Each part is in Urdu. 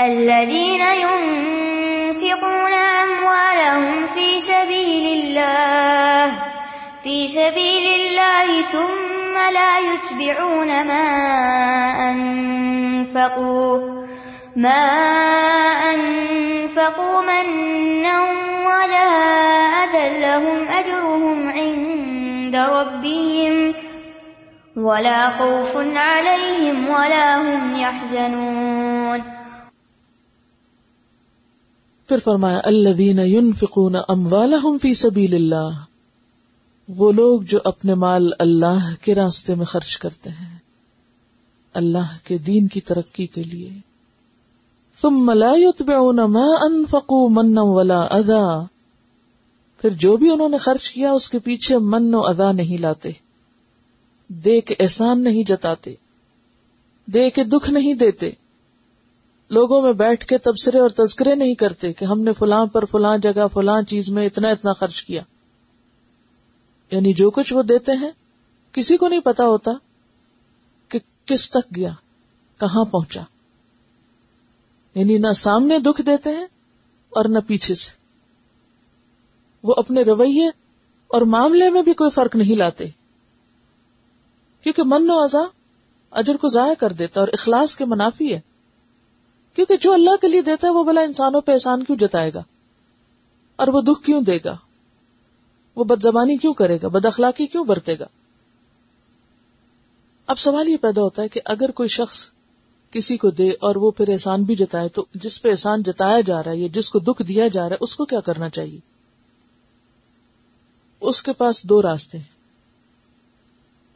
الذين ينفقون أموالهم في سبيل الله، في سبيل الله ثم لا يتبعون ما أنفقوا ما أنفقوا منا ولا أذى لهم أجرهم عند ربهم، ولا خوف عليهم ولا هم يحزنون. پھر فرمایا الذین ينفقون اموالهم فی سبیل اللہ وہ لوگ جو اپنے مال اللہ کے راستے میں خرچ کرتے ہیں، اللہ کے دین کی ترقی کے لیے۔ ثم لا يتبعون ما انفقوا منا ولا اذى پھر جو بھی انہوں نے خرچ کیا، اس کے پیچھے من و ادا نہیں لاتے۔ دے کے احسان نہیں جتاتے۔ دے کے دکھ نہیں دیتے۔ لوگوں میں بیٹھ کے تبصرے اور تذکرے نہیں کرتے کہ ہم نے فلاں پر فلاں جگہ، فلاں چیز میں اتنا اتنا خرچ کیا۔ یعنی جو کچھ وہ دیتے ہیں، کسی کو نہیں پتا ہوتا کہ کس تک گیا، کہاں پہنچا۔ یعنی نہ سامنے دکھ دیتے ہیں اور نہ پیچھے سے۔ وہ اپنے رویے اور معاملے میں بھی کوئی فرق نہیں لاتے۔ کیونکہ من و ازا اجر کو ضائع کر دیتا اور اخلاص کے منافی ہے۔ کیونکہ جو اللہ کے لیے دیتا ہے وہ بلا انسانوں پہ احسان کیوں جتائے گا؟ اور وہ دکھ کیوں دے گا؟ وہ بد زبانی کیوں کرے گا؟ بد اخلاقی کیوں برتے گا؟ اب سوال یہ پیدا ہوتا ہے کہ اگر کوئی شخص کسی کو دے اور وہ پھر احسان بھی جتائے تو جس پہ احسان جتایا جا رہا ہے یا جس کو دکھ دیا جا رہا ہے، اس کو کیا کرنا چاہیے؟ اس کے پاس دو راستے ہیں۔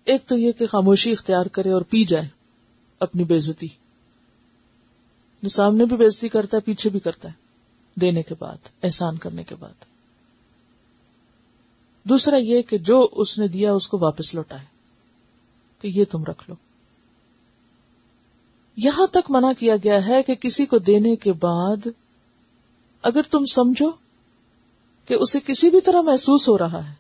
ایک تو یہ کہ خاموشی اختیار کرے اور پی جائے اپنی بےزتی جو سامنے بھی بےزتی کرتا ہے، پیچھے بھی کرتا ہے، دینے کے بعد، احسان کرنے کے بعد۔ دوسرا یہ کہ جو اس نے دیا، اس کو واپس لوٹائے کہ یہ تم رکھ لو۔ یہاں تک منع کیا گیا ہے کہ کسی کو دینے کے بعد اگر تم سمجھو کہ اسے کسی بھی طرح محسوس ہو رہا ہے،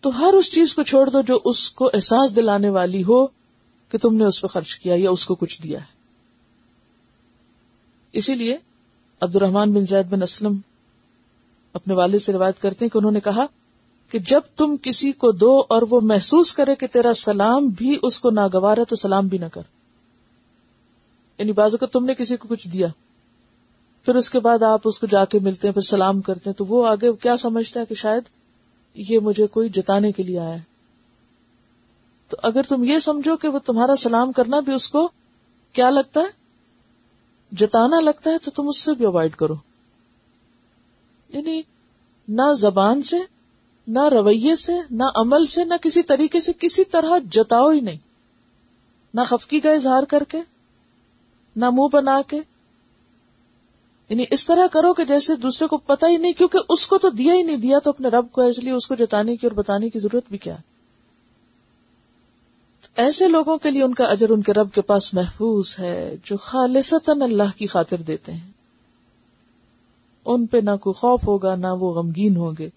تو ہر اس چیز کو چھوڑ دو جو اس کو احساس دلانے والی ہو کہ تم نے اس پہ خرچ کیا یا اس کو کچھ دیا ہے۔ اسی لیے عبد الرحمان بن زید بن اسلم اپنے والد سے روایت کرتے ہیں کہ انہوں نے کہا کہ جب تم کسی کو دو اور وہ محسوس کرے کہ تیرا سلام بھی اس کو ناگوار ہے تو سلام بھی نہ کر۔ یعنی بازو کو تم نے کسی کو کچھ دیا، پھر اس کے بعد آپ اس کو جا کے ملتے ہیں، پھر سلام کرتے ہیں، تو وہ آگے کیا سمجھتا ہے کہ شاید یہ مجھے کوئی جتانے کے لیے آیا ہے۔ تو اگر تم یہ سمجھو کہ وہ تمہارا سلام کرنا بھی اس کو کیا لگتا ہے؟ جتانا لگتا ہے تو تم اس سے بھی اوائڈ کرو۔ یعنی نہ زبان سے، نہ رویے سے، نہ عمل سے، نہ کسی طریقے سے کسی طرح جتاؤ ہی نہیں۔ نہ خفکی کا اظہار کر کے، نہ منہ بنا کے۔ یعنی اس طرح کرو کہ جیسے دوسرے کو پتا ہی نہیں، کیونکہ اس کو تو دیا ہی نہیں، دیا تو اپنے رب کو اس لیے اس کو جتانے کی اور بتانے کی ضرورت بھی کیا ہے۔ ایسے لوگوں کے لیے ان کا اجر ان کے رب کے پاس محفوظ ہے جو خالصتاً اللہ کی خاطر دیتے ہیں۔ ان پہ نہ کوئی خوف ہوگا، نہ وہ غمگین ہوں گے۔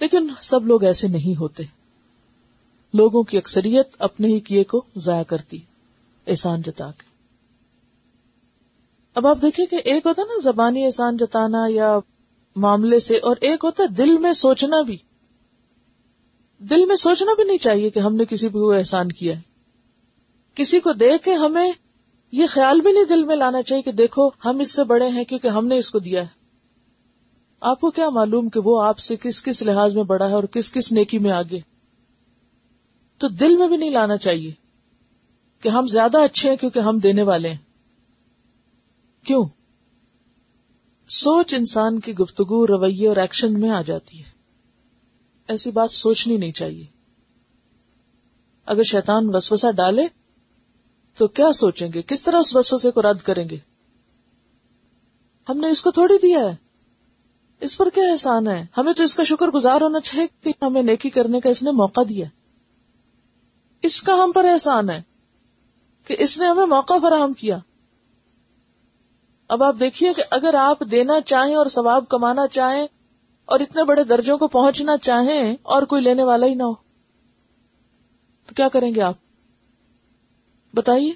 لیکن سب لوگ ایسے نہیں ہوتے۔ لوگوں کی اکثریت اپنے ہی کیے کو ضائع کرتی، احسان جتا کے۔ اب آپ دیکھیں کہ ایک ہوتا نا، زبانی احسان جتانا یا معاملے سے، اور ایک ہوتا دل میں سوچنا بھی۔ دل میں سوچنا بھی نہیں چاہیے کہ ہم نے کسی کو احسان کیا ہے۔ کسی کو دے کے ہمیں یہ خیال بھی نہیں دل میں لانا چاہیے کہ دیکھو ہم اس سے بڑے ہیں کیونکہ ہم نے اس کو دیا ہے۔ آپ کو کیا معلوم کہ وہ آپ سے کس کس لحاظ میں بڑا ہے اور کس کس نیکی میں آگے؟ تو دل میں بھی نہیں لانا چاہیے کہ ہم زیادہ اچھے ہیں کیونکہ ہم دینے والے ہیں۔ کیوں؟ سوچ انسان کی گفتگو، رویے اور ایکشن میں آ جاتی ہے۔ ایسی بات سوچنی نہیں چاہیے۔ اگر شیطان وسوسہ ڈالے، تو کیا سوچیں گے؟ کس طرح اس وسوسے کو رد کریں گے؟ ہم نے اس کو تھوڑی دیا ہے۔ اس پر کیا احسان ہے؟ ہمیں تو اس کا شکر گزار ہونا چاہیے کہ ہمیں نیکی کرنے کا اس نے موقع دیا۔ اس کا ہم پر احسان ہے کہ اس نے ہمیں موقع فراہم کیا۔ اب آپ دیکھیے کہ اگر آپ دینا چاہیں اور ثواب کمانا چاہیں اور اتنے بڑے درجوں کو پہنچنا چاہیں اور کوئی لینے والا ہی نہ ہو۔ تو کیا کریں گے آپ؟ بتائیے۔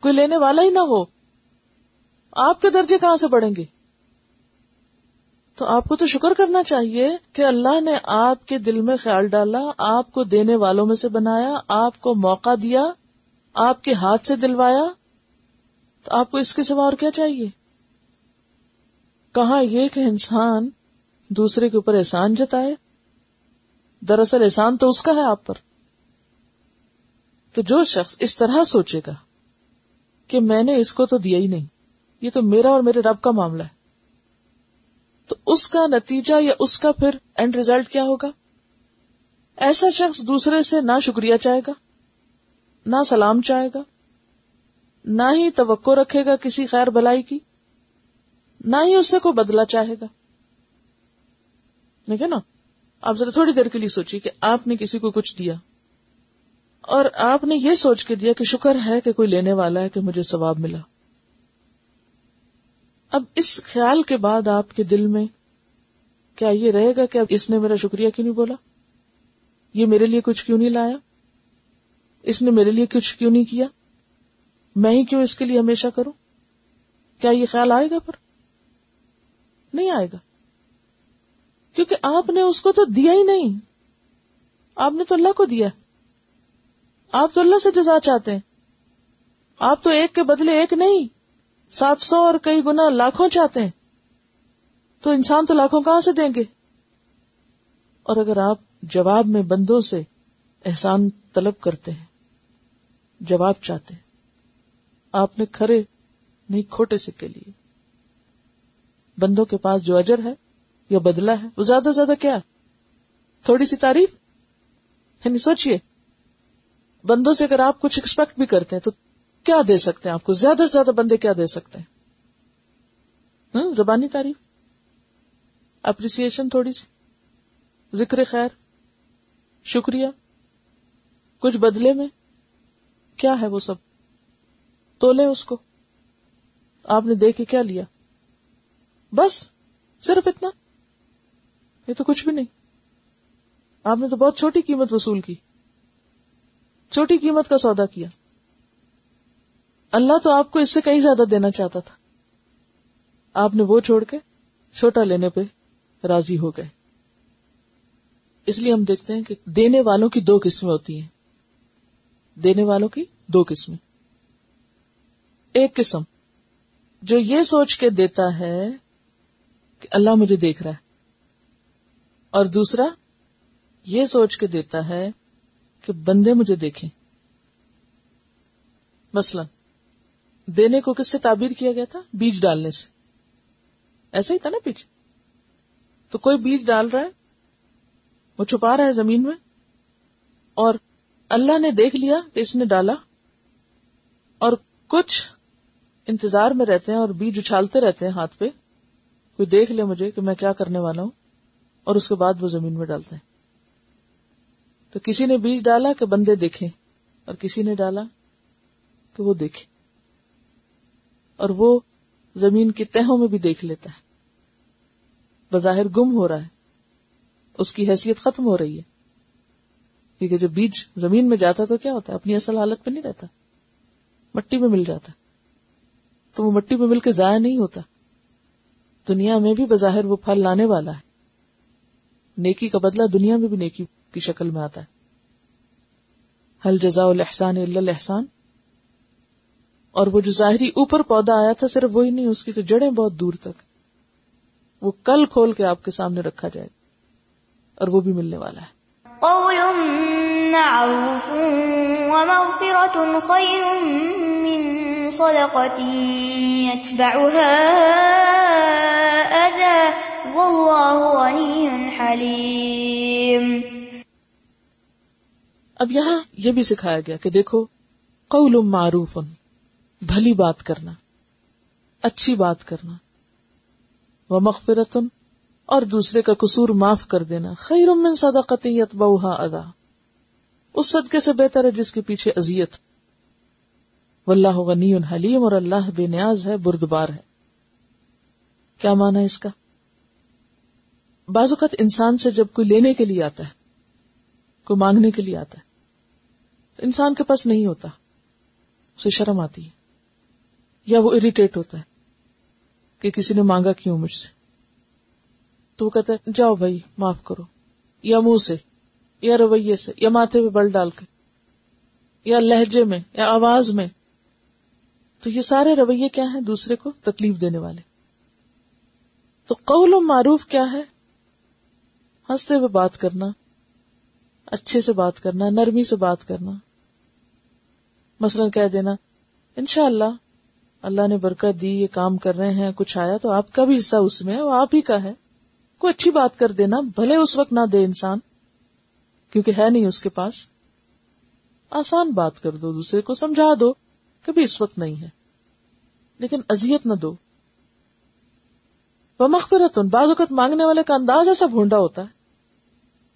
کوئی لینے والا ہی نہ ہو۔ آپ کے درجے کہاں سے بڑھیں گے؟ تو آپ کو تو شکر کرنا چاہیے کہ اللہ نے آپ کے دل میں خیال ڈالا، آپ کو دینے والوں میں سے بنایا، آپ کو موقع دیا، آپ کے ہاتھ سے دلوایا۔ تو آپ کو اس کے سوا اور کیا چاہیے؟ کہا یہ کہ انسان دوسرے کے اوپر احسان جتائے؟ دراصل احسان تو اس کا ہے آپ پر۔ تو جو شخص اس طرح سوچے گا کہ میں نے اس کو تو دیا ہی نہیں، یہ تو میرا اور میرے رب کا معاملہ ہے۔ تو اس کا نتیجہ یا اس کا پھر اینڈ ریزلٹ کیا ہوگا؟ ایسا شخص دوسرے سے نہ شکریہ چاہے گا، نہ سلام چاہے گا، نہ ہی توقع رکھے گا کسی خیر بلائی کی۔ نہ ہی اس سے کوئی بدلا چاہے گا۔ ٹھیک ہے نا، آپ ذرا تھوڑی دیر کے لیے سوچیے کہ آپ نے کسی کو کچھ دیا۔ اور آپ نے یہ سوچ کے دیا کہ شکر ہے کہ کوئی لینے والا ہے کہ مجھے ثواب ملا۔ اب اس خیال کے بعد آپ کے دل میں کیا یہ رہے گا کہ اب اس نے میرا شکریہ کیوں نہیں بولا؟ یہ میرے لیے کچھ کیوں نہیں لایا؟ اس نے میرے لیے کچھ کیوں نہیں کیا؟ میں ہی کیوں اس کے لیے ہمیشہ کروں؟ کیا یہ خیال آئے گا پر؟ نہیں آئے گا۔ کیونکہ آپ نے اس کو تو دیا ہی نہیں۔ آپ نے تو اللہ کو دیا۔ آپ تو اللہ سے جزا چاہتے ہیں۔ آپ تو ایک کے بدلے ایک نہیں۔ سات سو اور کئی گنا لاکھوں چاہتے ہیں۔ تو انسان تو لاکھوں کہاں سے دیں گے؟ اور اگر آپ جواب میں بندوں سے احسان طلب کرتے ہیں، جواب چاہتے ہیں، آپ نے کھڑے نہیں، کھوٹے سکے لیے۔ بندوں کے پاس جو اجر ہے یا بدلا ہے، وہ زیادہ زیادہ کیا تھوڑی سی تعریف؟ یعنی سوچئے، بندوں سے اگر آپ کچھ ایکسپیکٹ بھی کرتے ہیں تو کیا دے سکتے ہیں آپ کو؟ زیادہ سے زیادہ بندے کیا دے سکتے ہیں؟ زبانی تعریف؟ اپریسیشن تھوڑی سی، ذکر خیر، شکریہ، کچھ بدلے میں کیا ہے وہ سب؟ تو لے اس کو۔ آپ نے دے کے کیا لیا؟ بس صرف اتنا؟ یہ تو کچھ بھی نہیں۔ آپ نے تو بہت چھوٹی قیمت وصول کی۔ چھوٹی قیمت کا سودا کیا۔ اللہ تو آپ کو اس سے کئی زیادہ دینا چاہتا تھا۔ آپ نے وہ چھوڑ کے چھوٹا لینے پہ راضی ہو گئے۔ اس لیے ہم دیکھتے ہیں کہ دینے والوں کی دو قسمیں ہوتی ہیں۔ دینے والوں کی دو قسمیں۔ ایک قسم جو یہ سوچ کے دیتا ہے کہ اللہ مجھے دیکھ رہا ہے۔ اور دوسرا، یہ سوچ کے دیتا ہے کہ بندے مجھے دیکھیں۔ مثلاً، دینے کو کس سے تعبیر کیا گیا تھا؟ بیج ڈالنے سے۔ ایسا ہی تھا نا بیج۔ تو کوئی بیج ڈال رہا ہے، وہ چھپا رہا ہے زمین میں، اور اللہ نے دیکھ لیا کہ اس نے ڈالا، اور کچھ انتظار میں رہتے ہیں اور بیج اچھالتے رہتے ہیں ہاتھ پہ۔ کوئی دیکھ لے مجھے کہ میں کیا کرنے والا ہوں، اور اس کے بعد وہ زمین میں ڈالتے ہیں۔ تو کسی نے بیج ڈالا کہ بندے دیکھیں، اور کسی نے ڈالا کہ وہ دیکھے اور وہ زمین کی تہوں میں بھی دیکھ لیتا ہے۔ بظاہر گم ہو رہا ہے۔ اس کی حیثیت ختم ہو رہی ہے۔ کیونکہ جب بیج زمین میں جاتا تو کیا ہوتا ہے؟ اپنی اصل حالت پہ نہیں رہتا۔ مٹی میں مل جاتا۔ تو وہ مٹی میں مل کے ضائع نہیں ہوتا۔ دنیا میں بھی بظاہر وہ پھل لانے والا ہے۔ نیکی کا بدلہ دنیا میں بھی نیکی کی شکل میں آتا ہے۔ حل جزا الحسان اللہ احسان اور وہ جو ظاہری اوپر پودا آیا تھا صرف وہی نہیں، اس کی تو جڑیں بہت دور تک۔ وہ کل کھول کے آپ کے سامنے رکھا جائے گا اور وہ بھی ملنے والا ہے۔ قول معروف خير من صدقة يتبعها أذى والله اب یہاں یہ بھی سکھایا گیا کہ دیکھو، قول معروف، بھلی بات کرنا، اچھی بات کرنا وہ مغفرتن اور دوسرے کا قصور معاف کر دینا، خیر من صدقت یتبعها ادا اس صدقے سے بہتر ہے جس کے پیچھے اذیت۔ واللہ غنی حلیم اور اللہ بے نیاز ہے، بردبار ہے۔ کیا مانا اس کا؟ بعض اوقات انسان سے جب کوئی لینے کے لیے آتا ہے، کوئی مانگنے کے لیے آتا ہے انسان کے پاس نہیں ہوتا، اسے شرم آتی ہے، یا وہ اریٹیٹ ہوتا ہے کہ کسی نے مانگا کیوں مجھ سے؟ تو وہ کہتا ہے، جاؤ بھائی، معاف کرو، یا منہ سے، یا رویے سے، یا ماتھے پہ بل ڈال کے، یا لہجے میں، یا آواز میں۔ تو یہ سارے رویے کیا ہیں دوسرے کو تکلیف دینے والے؟ تو قول و معروف کیا ہے؟ ہنستے ہوئے بات کرنا، اچھے سے بات کرنا، نرمی سے بات کرنا۔ مثلا کہہ دینا، انشاءاللہ، اللہ اللہ نے برکت دی، یہ کام کر رہے ہیں، کچھ آیا تو آپ کا بھی حصہ اس میں ہے، وہ آپ ہی کا ہے۔ کوئی اچھی بات کر دینا، بھلے اس وقت نہ دے انسان، کیونکہ ہے نہیں اس کے پاس۔ آسان بات کر دو دوسرے کو، سمجھا دو کبھی اس وقت نہیں ہے۔ لیکن ازیت نہ دو۔ وہ مغفرت بعض اوقات مانگنے والے کا انداز ایسا بھونڈا ہوتا ہے۔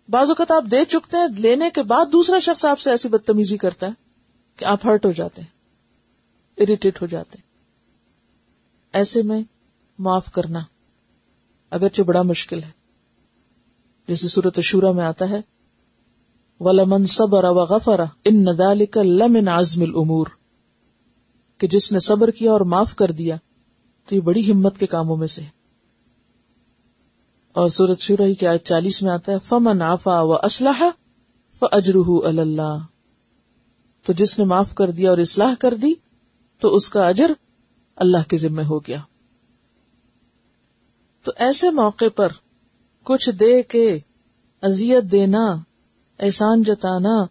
بعض اوقات آپ دے چکتے ہیں، لینے کے بعد دوسرا شخص آپ سے ایسی بدتمیزی کرتا ہے کہ آپ ہرٹ ہو جاتے ہیں اریٹیٹ ہو جاتے ہیں۔ ایسے میں معاف کرنا اگرچہ بڑا مشکل ہے۔ جیسے صورت شورا میں آتا ہے، ولمن صبر و غفر ان ندالک لمن عزم الامور کہ جس نے صبر کیا اور معاف کر دیا، تو یہ بڑی ہمت کے کاموں میں سے اور سورت شورہ ہی کے آج چالیس میں آتا ہے، فمن آفا و اسلحہ فجرہ اللہ تو جس نے معاف کر دیا اور اصلاح کر دی، تو اس کا اجر اللہ کے ذمے ہو گیا۔ تو ایسے موقع پر کچھ دے کے ازیت دینا، احسان جتانا،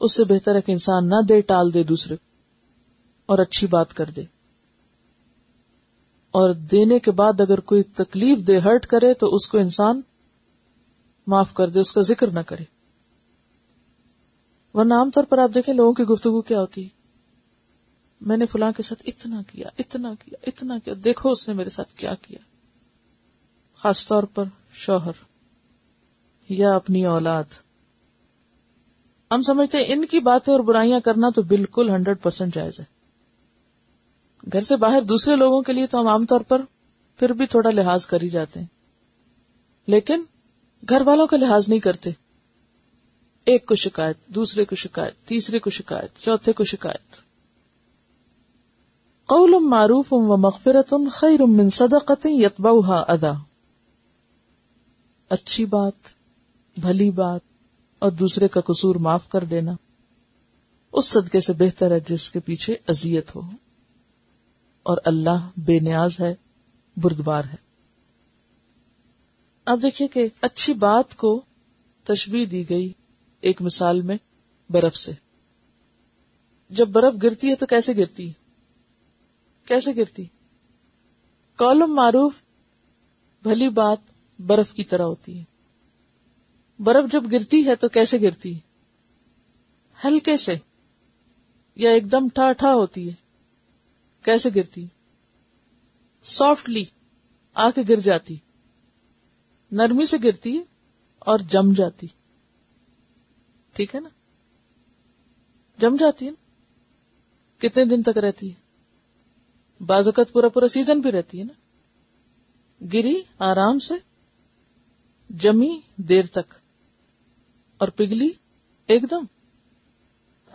اس سے بہتر ہے کہ انسان نہ دے، ٹال دے دوسرے، اور اچھی بات کر دے۔ اور دینے کے بعد اگر کوئی تکلیف دے ہرٹ کرے تو اس کو انسان معاف کر دے، اس کا ذکر نہ کرے۔ ورنہ عام طور پر آپ دیکھیں لوگوں کی گفتگو کیا ہوتی ہے؟ میں نے فلاں کے ساتھ اتنا کیا اتنا کیا اتنا کیا، دیکھو اس نے میرے ساتھ کیا کیا۔ خاص طور پر شوہر یا اپنی اولاد۔ ہم سمجھتے ہیں ان کی باتیں اور برائیاں کرنا تو بالکل ہنڈریڈ پرسینٹ جائز ہے۔ گھر سے باہر دوسرے لوگوں کے لیے تو ہم عام طور پر پھر بھی تھوڑا لحاظ کر ہی جاتے ہیں۔ لیکن گھر والوں کا لحاظ نہیں کرتے۔ ایک کو شکایت، دوسرے کو شکایت، تیسرے کو شکایت، چوتھے کو شکایت۔ قول معروف و مغفرت خیر من صدقت یتبعها ادا اچھی بات، بھلی بات اور دوسرے کا قصور معاف کر دینا۔ اس صدقے سے بہتر ہے جس کے پیچھے اذیت ہو۔ اور اللہ بے نیاز ہے، بردبار ہے۔ اب دیکھیے کہ اچھی بات کو تشبیح دی گئی ایک مثال میں برف سے۔ جب برف گرتی ہے تو کیسے گرتی؟ کیسے گرتی؟ کالم معروف، بھلی بات برف کی طرح ہوتی ہے۔ برف جب گرتی ہے تو کیسے گرتی؟ ہلکے سے یا ایک دم ٹھا ٹھا ہوتی ہے۔ کیسے گرتی؟ سافٹلی آ کے گر جاتی۔ نرمی سے گرتی اور جم جاتی۔ ٹھیک ہے نا؟ جم جاتی ہے نا؟ کتنے دن تک رہتی ہے؟ بعض اوقات پورا پورا سیزن بھی رہتی ہے نا؟ گری آرام سے، جمی دیر تک، اور پگھلی ایک دم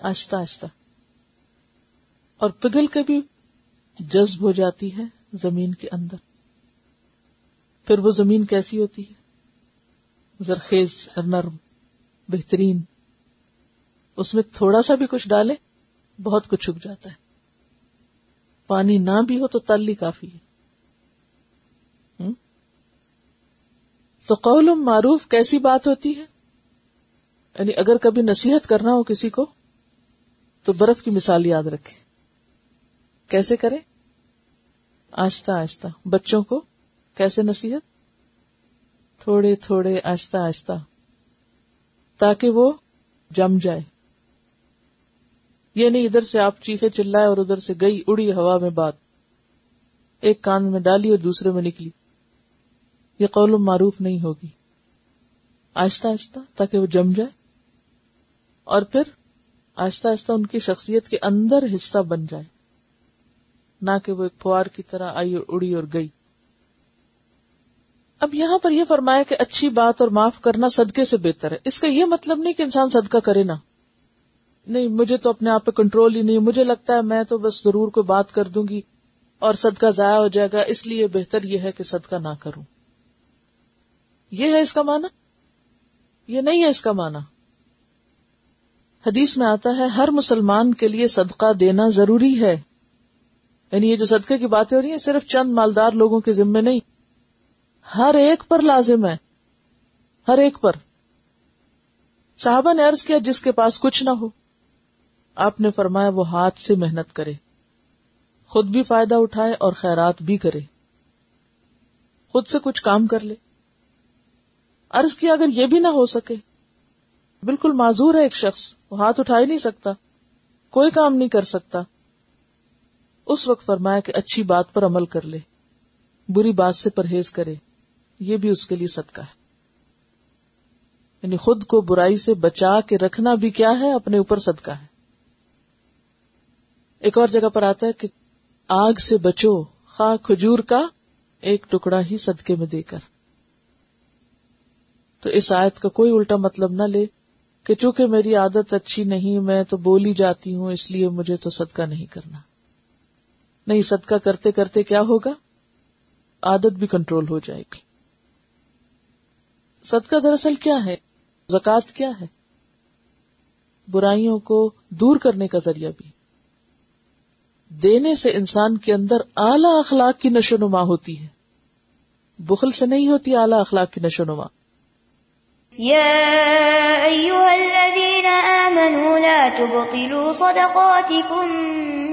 آہستہ آہستہ۔ اور پگھل کے بھی جذب ہو جاتی ہے زمین کے اندر۔ پھر وہ زمین کیسی ہوتی ہے؟ زرخیز اور نرم، بہترین۔ اس میں تھوڑا سا بھی کچھ ڈالے بہت کچھ چھک جاتا ہے۔ پانی نہ بھی ہو تو تل ہی کافی ہے۔ تو قول معروف کیسی بات ہوتی ہے؟ یعنی اگر کبھی نصیحت کرنا ہو کسی کو، تو برف کی مثال یاد رکھے کیسے کرے؟ آہستہ آہستہ۔ بچوں کو کیسے نصیحت؟ تھوڑے تھوڑے آہستہ آہستہ۔ تاکہ وہ جم جائے۔ یہ نہیں ادھر سے آپ چیخے چلائے اور ادھر سے گئی اڑی ہوا میں بات۔ ایک کان میں ڈالی اور دوسرے میں نکلی۔ یہ قول معروف نہیں ہوگی۔ آہستہ آہستہ تاکہ وہ جم جائے۔ اور پھر آہستہ آہستہ ان کی شخصیت کے اندر حصہ بن جائے۔ نہ کہ وہ ایک فوار کی طرح آئی اور اڑی اور گئی۔ اب یہاں پر یہ فرمایا کہ اچھی بات اور معاف کرنا صدقے سے بہتر ہے۔ اس کا یہ مطلب نہیں کہ انسان صدقہ کرے نا۔ نہیں، مجھے تو اپنے آپ پہ کنٹرول ہی نہیں۔ مجھے لگتا ہے میں تو بس ضرور کوئی بات کر دوں گی اور صدقہ ضائع ہو جائے گا۔ اس لیے بہتر یہ ہے کہ صدقہ نہ کروں۔ یہ ہے اس کا معنی؟ یہ نہیں ہے اس کا معنی۔ حدیث میں آتا ہے، ہر مسلمان کے لیے صدقہ دینا ضروری ہے۔ یعنی یہ جو صدقے کی باتیں ہو رہی ہیں صرف چند مالدار لوگوں کے ذمے نہیں۔ ہر ایک پر لازم ہے۔ ہر ایک پر۔ صحابہ نے عرض کیا، جس کے پاس کچھ نہ ہو۔ آپ نے فرمایا، وہ ہاتھ سے محنت کرے۔ خود بھی فائدہ اٹھائے اور خیرات بھی کرے۔ خود سے کچھ کام کر لے۔ عرض کیا، اگر یہ بھی نہ ہو سکے۔ بالکل معذور ہے ایک شخص، وہ ہاتھ اٹھا ہی نہیں سکتا۔ کوئی کام نہیں کر سکتا۔ اس وقت فرمایا کہ اچھی بات پر عمل کر لے، بری بات سے پرہیز کرے، یہ بھی اس کے لیے صدقہ ہے۔ یعنی خود کو برائی سے بچا کے رکھنا بھی کیا ہے، اپنے اوپر صدقہ ہے۔ ایک اور جگہ پر آتا ہے کہ آگ سے بچو خواہ کھجور کا ایک ٹکڑا ہی صدقے میں دے کر۔ تو اس آیت کا کوئی الٹا مطلب نہ لے کہ چونکہ میری عادت اچھی نہیں، میں تو بولی جاتی ہوں، اس لیے مجھے تو صدقہ نہیں کرنا۔ نہیں صدقہ کرتے کرتے کیا ہوگا؟ عادت بھی کنٹرول ہو جائے گی۔ صدقہ دراصل کیا ہے؟ زکات کیا ہے؟ برائیوں کو دور کرنے کا ذریعہ بھی۔ دینے سے انسان کے اندر اعلی اخلاق کی نشو نما ہوتی ہے۔ بخل سے نہیں ہوتی اعلی اخلاق کی نشو نما۔ يا أيها الذين آمنوا لا تبطلوا صدقاتكم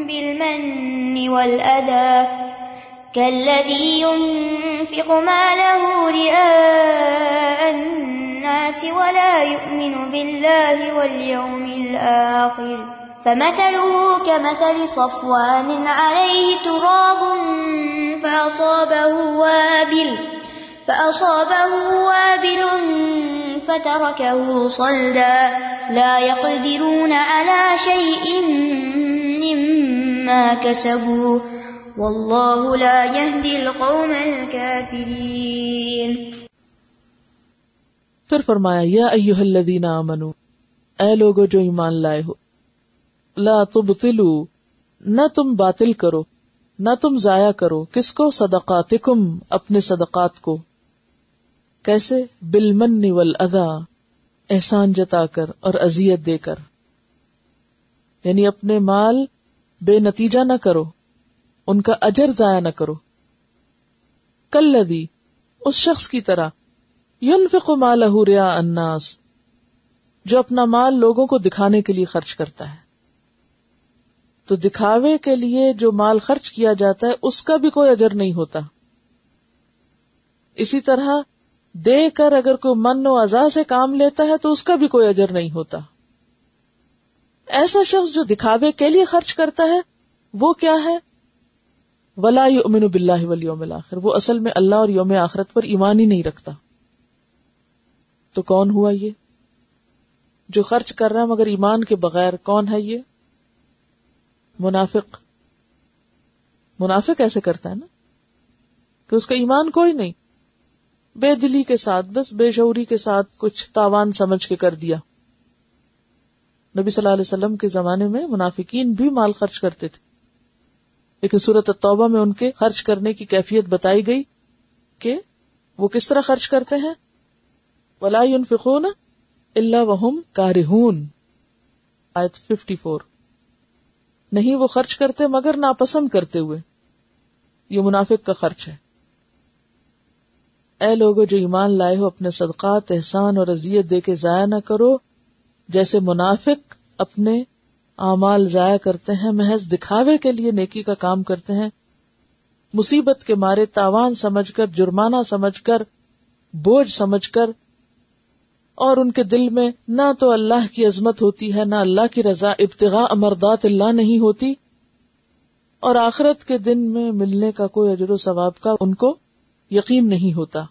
بالمن والأذى كالذي ينفق ماله رئاء الناس ولا يؤمن بالله واليوم الآخر فمثله كمثل صفوان عليه تراب فأصابه وابل فأصابه وابل فتركه صلدا. لا يقدرون على شيء مما كسبوا. والله لا يهدي القوم الكافرين. پھر فرمایا، یا ایوہ الذین آمنو اے لوگو جو ایمان لائے ہو، لا تبطلو نہ تم باطل کرو، نہ تم ضائع کرو، کس کو؟ صدقاتکم، اپنے صدقات کو۔ کیسے؟ بالمن والاذا احسان جتا کر اور اذیت دے کر۔ یعنی اپنے مال بے نتیجہ نہ کرو، ان کا اجر ضائع نہ کرو۔ کل لدی اس شخص کی طرح ينفق ماله ریا الناس، جو اپنا مال لوگوں کو دکھانے کے لیے خرچ کرتا ہے۔ تو دکھاوے کے لیے جو مال خرچ کیا جاتا ہے، اس کا بھی کوئی اجر نہیں ہوتا۔ اسی طرح دے کر اگر کوئی من و ازا سے کام لیتا ہے تو اس کا بھی کوئی اجر نہیں ہوتا۔ ایسا شخص جو دکھاوے کے لیے خرچ کرتا ہے، وہ کیا ہے؟ ولا یؤمن باللہ والیوم الاخر وہ اصل میں اللہ اور یوم آخرت پر ایمان ہی نہیں رکھتا۔ تو کون ہوا یہ؟ جو خرچ کر رہا ہے مگر ایمان کے بغیر کون ہے یہ؟ منافق۔ منافق ایسے کرتا ہے نا کہ اس کا ایمان کوئی نہیں۔ بے دلی کے ساتھ، بس بے شعوری کے ساتھ کچھ تاوان سمجھ کے کر دیا۔ نبی صلی اللہ علیہ وسلم کے زمانے میں منافقین بھی مال خرچ کرتے تھے۔ لیکن صورت توبہ میں ان کے خرچ کرنے کی کیفیت بتائی گئی کہ وہ کس طرح خرچ کرتے ہیں۔ ولا ينفقون الا وهم كارهون۔ آیت 54 نہیں وہ خرچ کرتے مگر ناپسند کرتے ہوئے۔ یہ منافق کا خرچ ہے۔ اے لوگو جو ایمان لائے ہو، اپنے صدقات، احسان اور اذیت دے کے ضائع نہ کرو۔ جیسے منافق اپنے اعمال ضائع کرتے ہیں، محض دکھاوے کے لیے نیکی کا کام کرتے ہیں۔ مصیبت کے مارے تاوان سمجھ کر، جرمانہ سمجھ کر، بوجھ سمجھ کر۔ اور ان کے دل میں نہ تو اللہ کی عظمت ہوتی ہے، نہ اللہ کی رضا، ابتغاء امردات اللہ نہیں ہوتی۔ اور آخرت کے دن میں ملنے کا کوئی اجر و ثواب کا ان کو یقین نہیں ہوتا۔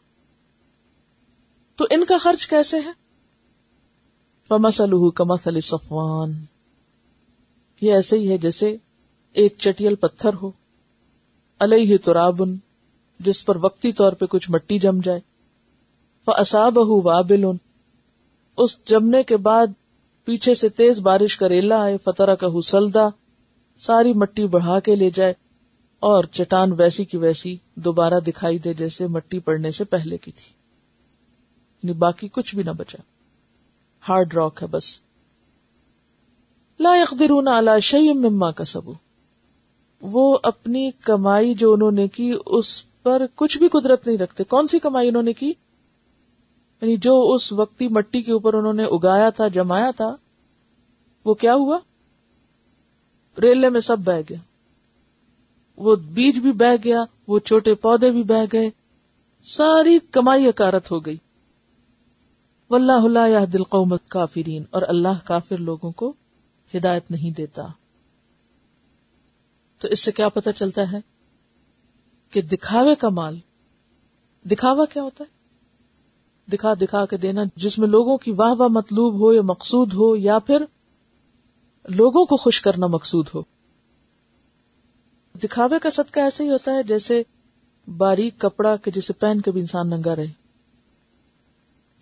تو ان کا خرچ کیسے ہے؟ فمسلہ کمسل صفوان یہ ایسے ہی ہے جیسے ایک چٹیل پتھر ہو۔ علیہ ترابن جس پر وقتی طور پہ کچھ مٹی جم جائے۔ فصابہ وابل اس جمنے کے بعد پیچھے سے تیز بارش کا ریلا آئے۔ فتح کا حسلدا ساری مٹی بڑھا کے لے جائے اور چٹان ویسی کی ویسی دوبارہ دکھائی دے جیسے مٹی پڑنے سے پہلے کی تھی۔ یعنی باقی کچھ بھی نہ بچا ہارڈ راک ہے بس۔ لا يقدرون على شيء مما كسبوا وہ اپنی کمائی جو انہوں نے کی، اس پر کچھ بھی قدرت نہیں رکھتے۔ کون سی کمائی انہوں نے کی؟ یعنی جو اس وقتی مٹی کے اوپر انہوں نے اگایا تھا، جمایا تھا، وہ کیا ہوا؟ ریلے میں سب بہ گیا وہ بیج بھی بہ گیا، وہ چھوٹے پودے بھی بہ گئے۔ ساری کمائی اکارت ہو گئی۔ واللہ لا يهدي القوم الكافرین اور اللہ کافر لوگوں کو ہدایت نہیں دیتا۔ تو اس سے کیا پتا چلتا ہے کہ دکھاوے کا مال، دکھاوا کیا ہوتا ہے؟ دکھا دکھا کے دینا جس میں لوگوں کی واہ واہ مطلوب ہو یا مقصود ہو یا پھر لوگوں کو خوش کرنا مقصود ہو۔ دکھاوے کا صدقہ ایسے ہی ہوتا ہے جیسے باریک کپڑا کہ جسے پہن کے بھی انسان ننگا رہے۔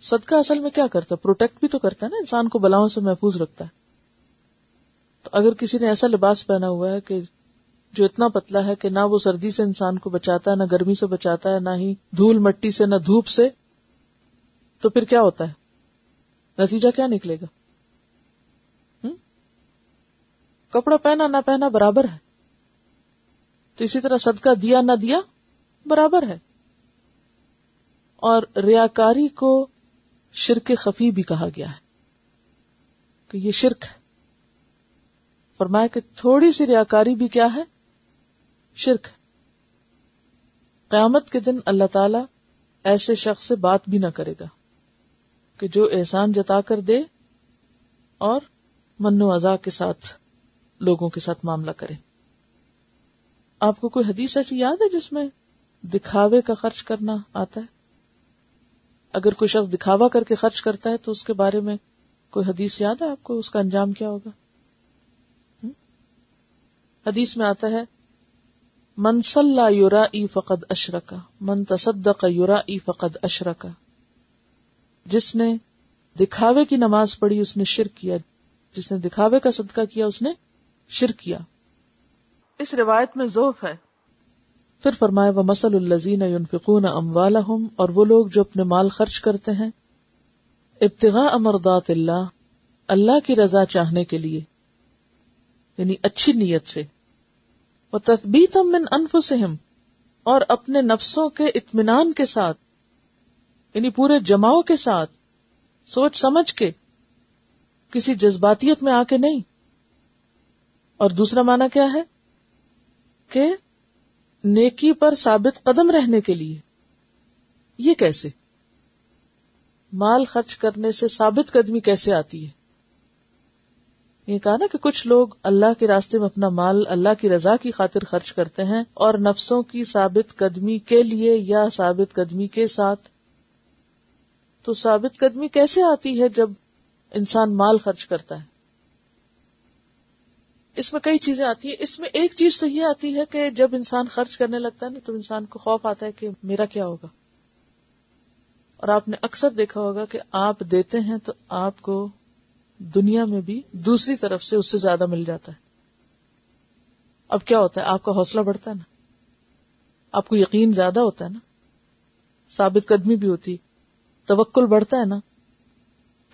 صدقہ اصل میں کیا کرتا ہے؟ پروٹیکٹ بھی تو کرتا ہے نا، انسان کو بلاؤں سے محفوظ رکھتا ہے۔ تو اگر کسی نے ایسا لباس پہنا ہوا ہے کہ جو اتنا پتلا ہے کہ نہ وہ سردی سے انسان کو بچاتا ہے، نہ گرمی سے بچاتا ہے، نہ ہی دھول مٹی سے، نہ دھوپ سے، تو پھر کیا ہوتا ہے؟ نتیجہ کیا نکلے گا؟ کپڑا پہنا، نہ پہنا برابر ہے۔ تو اسی طرح صدقہ دیا، نہ دیا، برابر ہے۔ اور ریاکاری کو شرک خفی بھی کہا گیا ہے کہ یہ شرک ہے۔ فرمایا کہ تھوڑی سی ریاکاری بھی کیا ہے؟ شرک قیامت کے دن اللہ تعالی ایسے شخص سے بات بھی نہ کرے گا کہ جو احسان جتا کر دے اور من و ازا کے ساتھ لوگوں کے ساتھ معاملہ کرے۔ آپ کو کوئی حدیث ایسی یاد ہے جس میں دکھاوے کا خرچ کرنا آتا ہے؟ اگر کوئی شخص دکھاوا کر کے خرچ کرتا ہے تو اس کے بارے میں کوئی حدیث یاد ہے آپ کو اس کا انجام کیا ہوگا؟ حدیث میں آتا ہے منسلح یورا ای فقد اشرکا من تصدق یورا ای فقد اشرکا جس نے دکھاوے کی نماز پڑھی، اس نے شرک کیا۔ جس نے دکھاوے کا صدقہ کیا، اس نے شرک کیا۔ اس روایت میں ذوف ہے۔ پھر فرمایا وہ مسل الزین یونفقون اموالہم اور وہ لوگ جو اپنے مال خرچ کرتے ہیں۔ ابتغاء امردات اللہ اللہ کی رضا چاہنے کے لیے یعنی اچھی نیت سے۔ وہ تصبیت من انفسہم اور اپنے نفسوں کے اطمینان کے ساتھ یعنی پورے جماؤ کے ساتھ۔ سوچ سمجھ کے کسی جذباتیت میں آ کے نہیں۔ اور دوسرا معنی کیا ہے؟ کہ نیکی پر ثابت قدم رہنے کے لیے۔ یہ کیسے؟ مال خرچ کرنے سے ثابت قدمی کیسے آتی ہے؟ یہ کہا نا کہ کچھ لوگ اللہ کے راستے میں اپنا مال اللہ کی رضا کی خاطر خرچ کرتے ہیں اور نفسوں کی ثابت قدمی کے لیے یا ثابت قدمی کے ساتھ۔ تو ثابت قدمی کیسے آتی ہے جب انسان مال خرچ کرتا ہے؟ اس میں کئی چیزیں آتی ہیں۔ اس میں ایک چیز تو یہ آتی ہے کہ جب انسان خرچ کرنے لگتا ہے نا، تو انسان کو خوف آتا ہے کہ میرا کیا ہوگا۔ اور آپ نے اکثر دیکھا ہوگا کہ آپ دیتے ہیں تو آپ کو دنیا میں بھی دوسری طرف سے اس سے زیادہ مل جاتا ہے۔ اب کیا ہوتا ہے؟ آپ کا حوصلہ بڑھتا ہے نا۔ آپ کو یقین زیادہ ہوتا ہے نا۔ ثابت قدمی بھی ہوتی، توکل بڑھتا ہے نا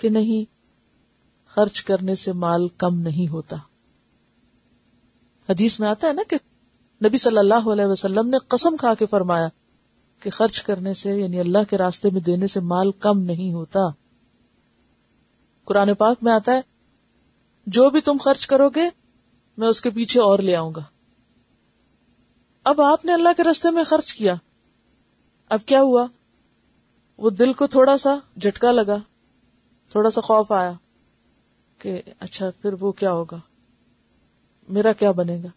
کہ نہیں، خرچ کرنے سے مال کم نہیں ہوتا۔ حدیث میں آتا ہے نا کہ نبی صلی اللہ علیہ وسلم نے قسم کھا کے فرمایا کہ خرچ کرنے سے یعنی اللہ کے راستے میں دینے سے مال کم نہیں ہوتا۔ قرآن پاک میں آتا ہے، جو بھی تم خرچ کرو گے، میں اس کے پیچھے اور لے آؤں گا۔ اب آپ نے اللہ کے راستے میں خرچ کیا۔ اب کیا ہوا؟ وہ دل کو تھوڑا سا جھٹکا لگا، تھوڑا سا خوف آیا کہ اچھا پھر وہ کیا ہوگا؟ میرا کیا بنے گا؟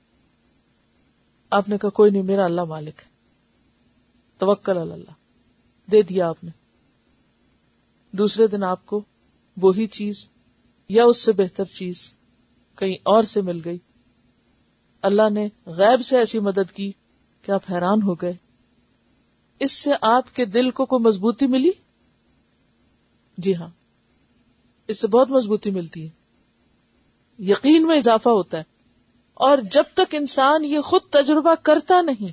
آپ نے کہا، کوئی نہیں، میرا اللہ مالک ہے۔ توکل اللہ۔ دے دیا آپ نے۔ دوسرے دن آپ کو وہی چیز یا اس سے بہتر چیز کہیں اور سے مل گئی۔ اللہ نے غیب سے ایسی مدد کی کہ آپ حیران ہو گئے۔ اس سے آپ کے دل کو کوئی مضبوطی ملی؟ جی ہاں اس سے بہت مضبوطی ملتی ہے۔ یقین میں اضافہ ہوتا ہے۔ اور جب تک انسان یہ خود تجربہ کرتا نہیں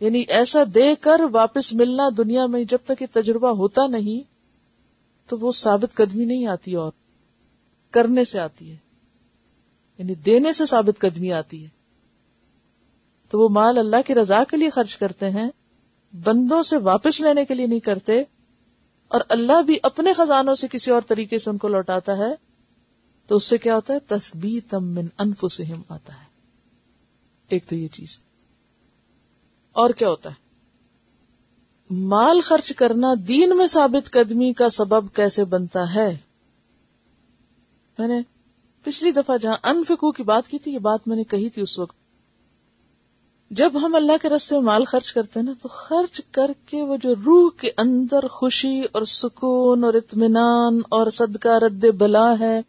یعنی ایسا دے کر واپس ملنا دنیا میں جب تک یہ تجربہ ہوتا نہیں، تو وہ ثابت قدمی نہیں آتی اور کرنے سے آتی ہے یعنی دینے سے ثابت قدمی آتی ہے۔ تو وہ مال اللہ کی رضا کے لیے خرچ کرتے ہیں، بندوں سے واپس لینے کے لیے نہیں کرتے، اور اللہ بھی اپنے خزانوں سے کسی اور طریقے سے ان کو لوٹاتا ہے۔ تو اس سے کیا ہوتا ہے؟ تصبیت من انفسہم آتا ہے۔ ایک تو یہ چیز۔ اور کیا ہوتا ہے؟ مال خرچ کرنا دین میں ثابت قدمی کا سبب کیسے بنتا ہے؟ میں نے پچھلی دفعہ جہاں انفکو کی بات کی تھی، یہ بات میں نے کہی تھی اس وقت۔ جب ہم اللہ کے رستے میں مال خرچ کرتے ہیں نا، تو خرچ کر کے وہ جو روح کے اندر خوشی اور سکون اور اطمینان اور صدقہ رد بلا ہے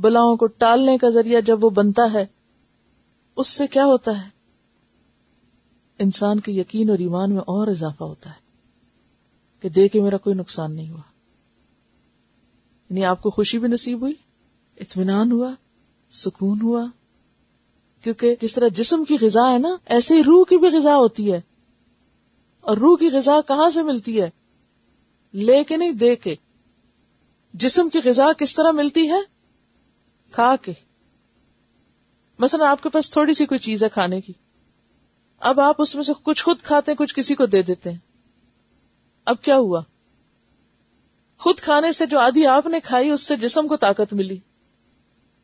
بلاؤں کو ٹالنے کا ذریعہ جب وہ بنتا ہے، اس سے کیا ہوتا ہے؟ انسان کے یقین اور ایمان میں اور اضافہ ہوتا ہے کہ دے کے میرا کوئی نقصان نہیں ہوا۔ یعنی آپ کو خوشی بھی نصیب ہوئی، اطمینان ہوا، سکون ہوا۔ کیونکہ جس طرح جسم کی غذا ہے نا، ایسے ہی روح کی بھی غذا ہوتی ہے۔ اور روح کی غذا کہاں سے ملتی ہے؟ لے کے نہیں، دے کے۔ جسم کی غذا کس طرح ملتی ہے؟ کھا کے۔ مثلا آپ کے پاس تھوڑی سی کوئی چیز ہے کھانے کی۔ اب آپ اس میں سے کچھ خود کھاتے ہیں، کچھ کسی کو دے دیتے ہیں۔ اب کیا ہوا؟ خود کھانے سے جو آدھی آپ نے کھائی، اس سے جسم کو طاقت ملی۔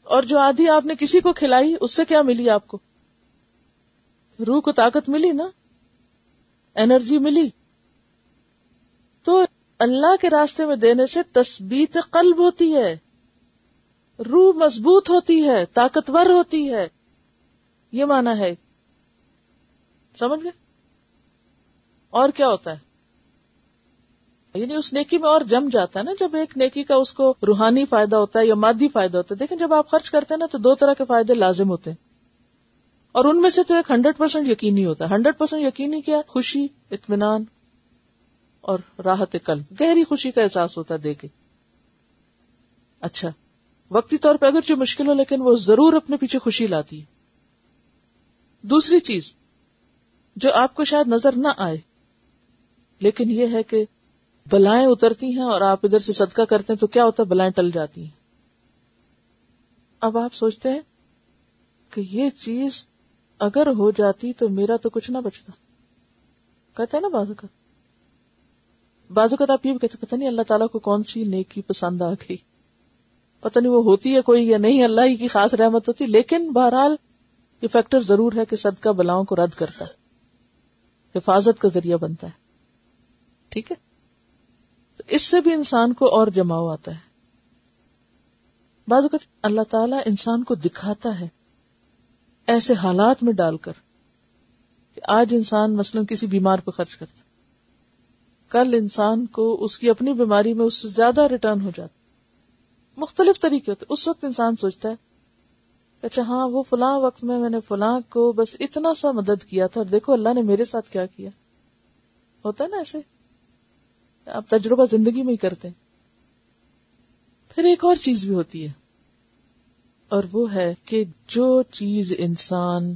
اور جو آدھی آپ نے کسی کو کھلائی، اس سے کیا ملی آپ کو؟ روح کو طاقت ملی نا؟ انرجی ملی۔ تو اللہ کے راستے میں دینے سے تسبیت قلب ہوتی ہے۔ روح مضبوط ہوتی ہے، طاقتور ہوتی ہے۔ یہ مانا ہے۔ سمجھ گئے؟ اور کیا ہوتا ہے؟ یعنی اس نیکی میں اور جم جاتا ہے نا، جب ایک نیکی کا اس کو روحانی فائدہ ہوتا ہے یا مادی فائدہ ہوتا ہے۔ دیکھیں، جب آپ خرچ کرتے ہیں نا، تو دو طرح کے فائدے لازم ہوتے ہیں۔ اور ان میں سے تو ایک ہنڈریڈ پرسینٹ یقینی ہوتا ہے۔ ہنڈریڈ پرسینٹ یقینی کیا؟ خوشی، اطمینان اور راحت قلب۔ گہری خوشی کا احساس ہوتا ہے دیکھے اچھا۔ وقتی طور پہ اگر جو مشکل ہو، لیکن وہ ضرور اپنے پیچھے خوشی لاتی۔ ہے دوسری چیز جو آپ کو شاید نظر نہ آئے، لیکن یہ ہے کہ بلائیں اترتی ہیں اور آپ ادھر سے صدقہ کرتے ہیں تو کیا ہوتا ہے؟ بلائیں ٹل جاتی ہیں۔ اب آپ سوچتے ہیں کہ یہ چیز اگر ہو جاتی تو میرا تو کچھ نہ بچتا۔ کہتے ہیں نا بازو کا بازو کا آپ یہ بھی کہتے پتہ نہیں اللہ تعالیٰ کو کون سی نیکی پسند آ گئی۔ پتہ نہیں وہ ہوتی ہے کوئی یا نہیں، اللہ ہی کی خاص رحمت ہوتی، لیکن بہرحال یہ فیکٹر ضرور ہے کہ صدقہ بلاؤں کو رد کرتا ہے۔ حفاظت کا ذریعہ بنتا ہے۔ ٹھیک ہے؟ تو اس سے بھی انسان کو اور جماؤ آتا ہے۔ بعض اوقات اللہ تعالیٰ انسان کو دکھاتا ہے ایسے حالات میں ڈال کر کہ آج انسان مثلا کسی بیمار پہ خرچ کرتا کل انسان کو اس کی اپنی بیماری میں اس سے زیادہ ریٹرن ہو جاتا مختلف طریقے ہوتے اس وقت انسان سوچتا ہے اچھا ہاں وہ فلاں وقت میں میں نے فلاں کو بس اتنا سا مدد کیا تھا اور دیکھو اللہ نے میرے ساتھ کیا کیا۔ ہوتا ہے نا ایسے؟ آپ تجربہ زندگی میں ہی کرتے ہیں۔ پھر ایک اور چیز بھی ہوتی ہے، اور وہ ہے کہ جو چیز انسان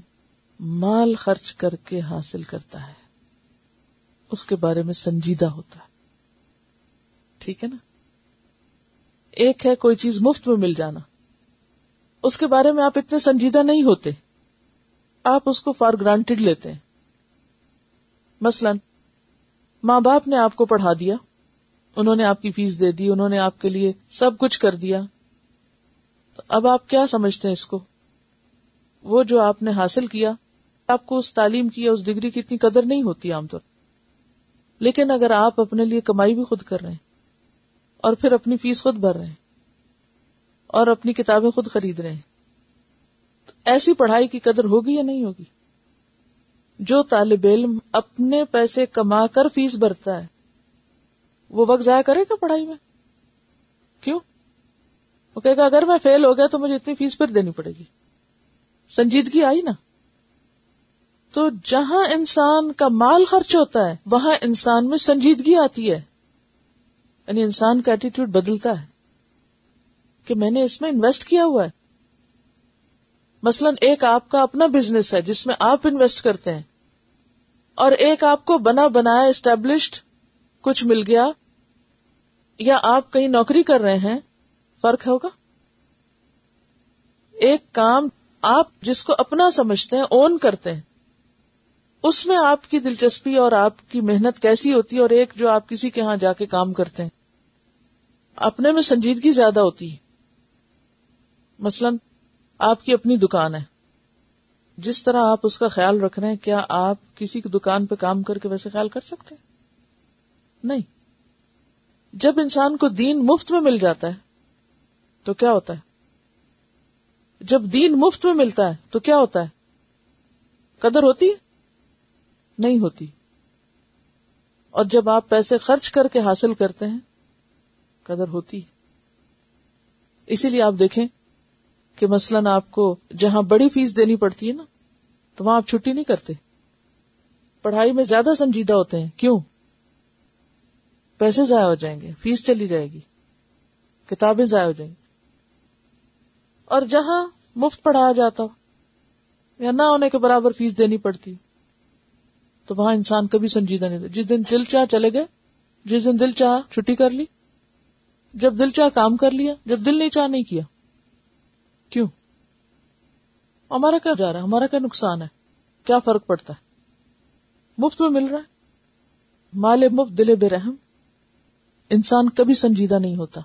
مال خرچ کر کے حاصل کرتا ہے، اس کے بارے میں سنجیدہ ہوتا ہے۔ ٹھیک ہے نا؟ ایک ہے کوئی چیز مفت میں مل جانا۔ اس کے بارے میں آپ اتنے سنجیدہ نہیں ہوتے۔ آپ اس کو فار گرانٹیڈ لیتے ہیں۔ مثلاً، ماں باپ نے آپ کو پڑھا دیا، انہوں نے آپ کی فیس دے دی، انہوں نے آپ کے لیے سب کچھ کر دیا۔ تو اب آپ کیا سمجھتے ہیں اس کو؟ وہ جو آپ نے حاصل کیا، آپ کو اس تعلیم کی یا اس ڈگری کی اتنی قدر نہیں ہوتی عام طور۔ لیکن اگر آپ اپنے لیے کمائی بھی خود کر رہے ہیں اور پھر اپنی فیس خود بھر رہے ہیں اور اپنی کتابیں خود خرید رہے ہیں تو ایسی پڑھائی کی قدر ہوگی یا نہیں ہوگی؟ جو طالب علم اپنے پیسے کما کر فیس بھرتا ہے، وہ وقت ضائع کرے گا پڑھائی میں؟ کیوں؟ وہ کہے گا، اگر میں فیل ہو گیا تو مجھے اتنی فیس پھر دینی پڑے گی۔ سنجیدگی آئی نا؟ تو جہاں انسان کا مال خرچ ہوتا ہے، وہاں انسان میں سنجیدگی آتی ہے۔ یعنی انسان کا ایٹیٹیوڈ بدلتا ہے کہ میں نے اس میں انویسٹ کیا ہوا ہے۔ مثلاً ایک آپ کا اپنا بزنس ہے جس میں آپ انویسٹ کرتے ہیں اور ایک آپ کو بنا بنایا اسٹیبلشڈ کچھ مل گیا یا آپ کہیں نوکری کر رہے ہیں، فرق ہوگا۔ ایک کام آپ جس کو اپنا سمجھتے ہیں اون کرتے ہیں۔ اس میں آپ کی دلچسپی اور آپ کی محنت کیسی ہوتی ہے اور ایک جو آپ کسی کے ہاں جا کے کام کرتے ہیں۔ اپنے میں سنجیدگی زیادہ ہوتی ہے۔ مثلاً آپ کی اپنی دکان ہے۔ جس طرح آپ اس کا خیال رکھ رہے ہیں، کیا آپ کسی کی دکان پہ کام کر کے ویسے خیال کر سکتے ہیں؟ نہیں۔ جب انسان کو دین مفت میں مل جاتا ہے، تو کیا ہوتا ہے؟ جب دین مفت میں ملتا ہے، تو کیا ہوتا ہے؟ قدر ہوتی ہے؟ نہیں ہوتی۔ اور جب آپ پیسے خرچ کر کے حاصل کرتے ہیں قدر ہوتی اسی لیے آپ دیکھیں کہ مثلاً آپ کو جہاں بڑی فیس دینی پڑتی ہے نا، تو وہاں آپ چھٹی نہیں کرتے۔ پڑھائی میں زیادہ سنجیدہ ہوتے ہیں۔ کیوں؟ پیسے ضائع ہو جائیں گے، فیس چلی جائے گی، کتابیں ضائع ہو جائیں گی۔ اور جہاں مفت پڑھایا جاتا ہو یا نہ ہونے کے برابر فیس دینی پڑتی، تو وہاں انسان کبھی سنجیدہ نہیں جس دن دل چاہ چلے گئے، جس دن دل چاہ چھٹی کر لی جب دل چاہ کام کر لیا، جب دل نہیں چاہ نہیں کیا۔ کیوں؟ ہمارا کیا جا رہا ہے؟ ہمارا کیا نقصان ہے؟ کیا فرق پڑتا ہے؟ مفت میں مل رہا ہے؟ مال مفت، دل بے رحم۔ انسان کبھی سنجیدہ نہیں ہوتا۔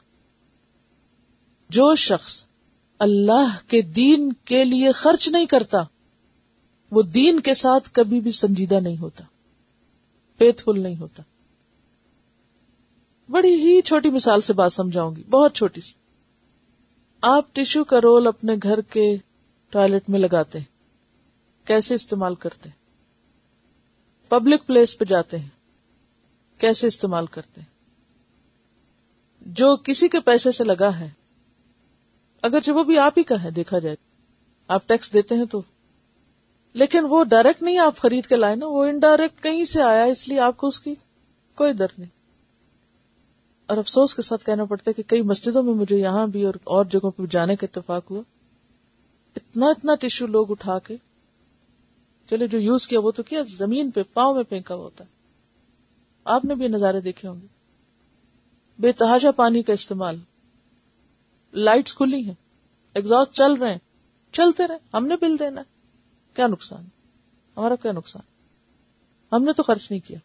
جو شخص اللہ کے دین کے لیے خرچ نہیں کرتا، وہ دین کے ساتھ کبھی بھی سنجیدہ نہیں ہوتا۔ فیتھ فل نہیں ہوتا۔ بڑی ہی چھوٹی مثال سے بات سمجھاؤں گی، بہت چھوٹی سی۔ آپ ٹشو کا رول اپنے گھر کے ٹوائلٹ میں لگاتے ہیں۔ کیسے استعمال کرتے ہیں؟ پبلک پلیس پہ جاتے ہیں۔ کیسے استعمال کرتے ہیں؟ جو کسی کے پیسے سے لگا ہے۔ اگر جب وہ بھی آپ ہی کا ہے، دیکھا جائے۔ آپ ٹیکس دیتے ہیں تو۔ لیکن وہ ڈائریکٹ نہیں آپ خرید کے لائے نا، وہ انڈائریکٹ کہیں سے آیا، اس لیے آپ کو اس کی کوئی در نہیں۔ اور افسوس کے ساتھ کہنا پڑتا ہے کہ کئی مسجدوں میں مجھے یہاں بھی اور اور جگہوں پہ جانے کا اتفاق ہوا۔ اتنا اتنا ٹشو لوگ اٹھا کے چلے، جو یوز کیا وہ تو کیا، زمین پہ، پاؤں میں پھینکا ہوتا ہے۔ آپ نے بھی نظارے دیکھے ہوں گے۔ بے تحاشا پانی کا استعمال۔ لائٹس کھلی ہیں۔ ایگزاسٹ چل رہے ہیں۔ چلتے رہے۔ ہم نے بل دینا۔ کیا نقصان؟ ہمارا کیا نقصان؟ ہم نے تو خرچ نہیں کیا۔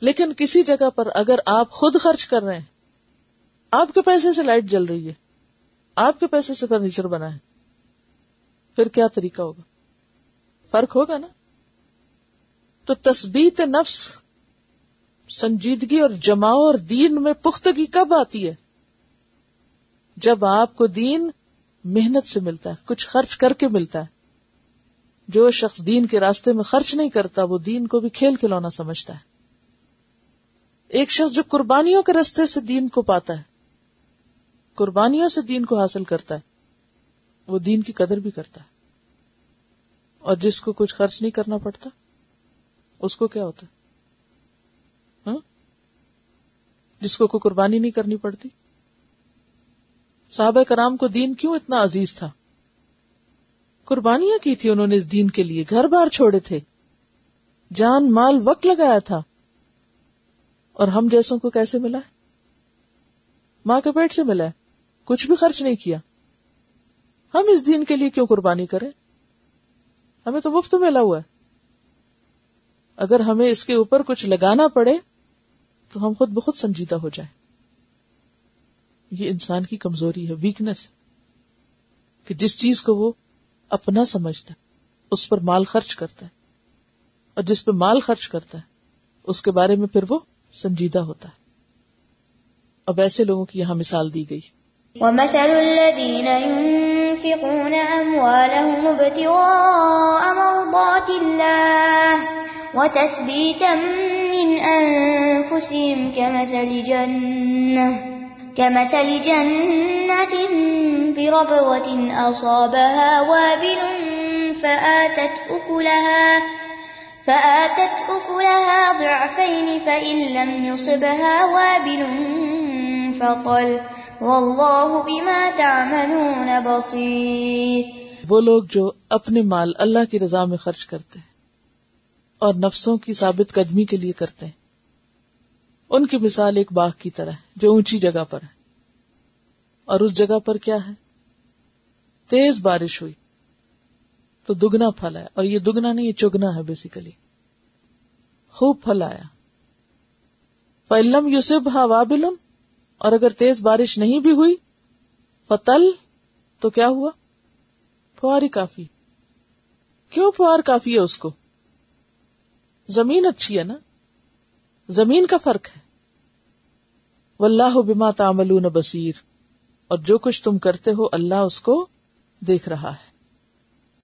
لیکن کسی جگہ پر اگر آپ خود خرچ کر رہے ہیں، آپ کے پیسے سے لائٹ جل رہی ہے، آپ کے پیسے سے فرنیچر بنا ہے، پھر کیا طریقہ ہوگا؟ فرق ہوگا نا؟ تو تسبیت نفس، سنجیدگی اور جماؤ اور دین میں پختگی کب آتی ہے؟ جب آپ کو دین محنت سے ملتا ہے، کچھ خرچ کر کے ملتا ہے۔ جو شخص دین کے راستے میں خرچ نہیں کرتا، وہ دین کو بھی کھیل کھلونا سمجھتا ہے۔ ایک شخص جو قربانیوں کے راستے سے دین کو پاتا ہے، قربانیوں سے دین کو حاصل کرتا ہے، وہ دین کی قدر بھی کرتا ہے۔ اور جس کو کچھ خرچ نہیں کرنا پڑتا، اس کو کیا ہوتا ہے؟ ہاں؟ جس کو کوئی قربانی نہیں کرنی پڑتی۔ صحابہ کرام کو دین کیوں اتنا عزیز تھا؟ قربانیاں کی تھی انہوں نے اس دین کے لیے، گھر بار چھوڑے تھے۔ جان مال وقت لگایا تھا۔ اور ہم جیسوں کو کیسے ملا ہے؟ ماں کے پیٹ سے ملا ہے۔ کچھ بھی خرچ نہیں کیا۔ ہم اس دین کے لیے کیوں قربانی کریں؟ ہمیں تو مفت ملا ہوا ہے۔ اگر ہمیں اس کے اوپر کچھ لگانا پڑے، تو ہم خود بہت سنجیدہ ہو جائیں۔ یہ انسان کی کمزوری ہے ویکنیس کہ جس چیز کو وہ اپنا سمجھتا ہے، اس پر مال خرچ کرتا ہے۔ اور جس پہ مال خرچ کرتا ہے، اس کے بارے میں پھر وہ سنجیدہ ہوتا ہے۔ اب ایسے لوگوں کی یہاں مثال دی گئی۔ ومثل الذين ينفقون أموالهم ابتغاء مرضات الله وتثبيتا من أنفسهم كمثل جنة كمثل جنة بربوة أصابها وابل فآتت أكلها فآتت أكلها ضعفين فإن لم يصبها وابل فطل والله بما تعملون بصير. وہ لوگ جو اپنے مال اللہ کی رضا میں خرچ کرتے ہیں اور نفسوں کی ثابت قدمی کے لیے کرتے ہیں۔ ان کی مثال ایک باغ کی طرح ہے جو اونچی جگہ پر ہے۔ اور اس جگہ پر کیا ہے؟ تیز بارش ہوئی۔ تو دگنا پھل ہے اور یہ دگنا نہیں، یہ چگنا ہے بیسیکلی خوب پھل آیا فلم یوسف ہا وابل، اور اگر تیز بارش نہیں بھی ہوئی، فتل، تو کیا ہوا؟ فواری کافی۔ کیوں فوار کافی ہے اس کو؟ زمین اچھی ہے نا؟ زمین کا فرق ہے۔ واللہ بما تعملون بصیر اور جو کچھ تم کرتے ہو، اللہ اس کو دیکھ رہا ہے۔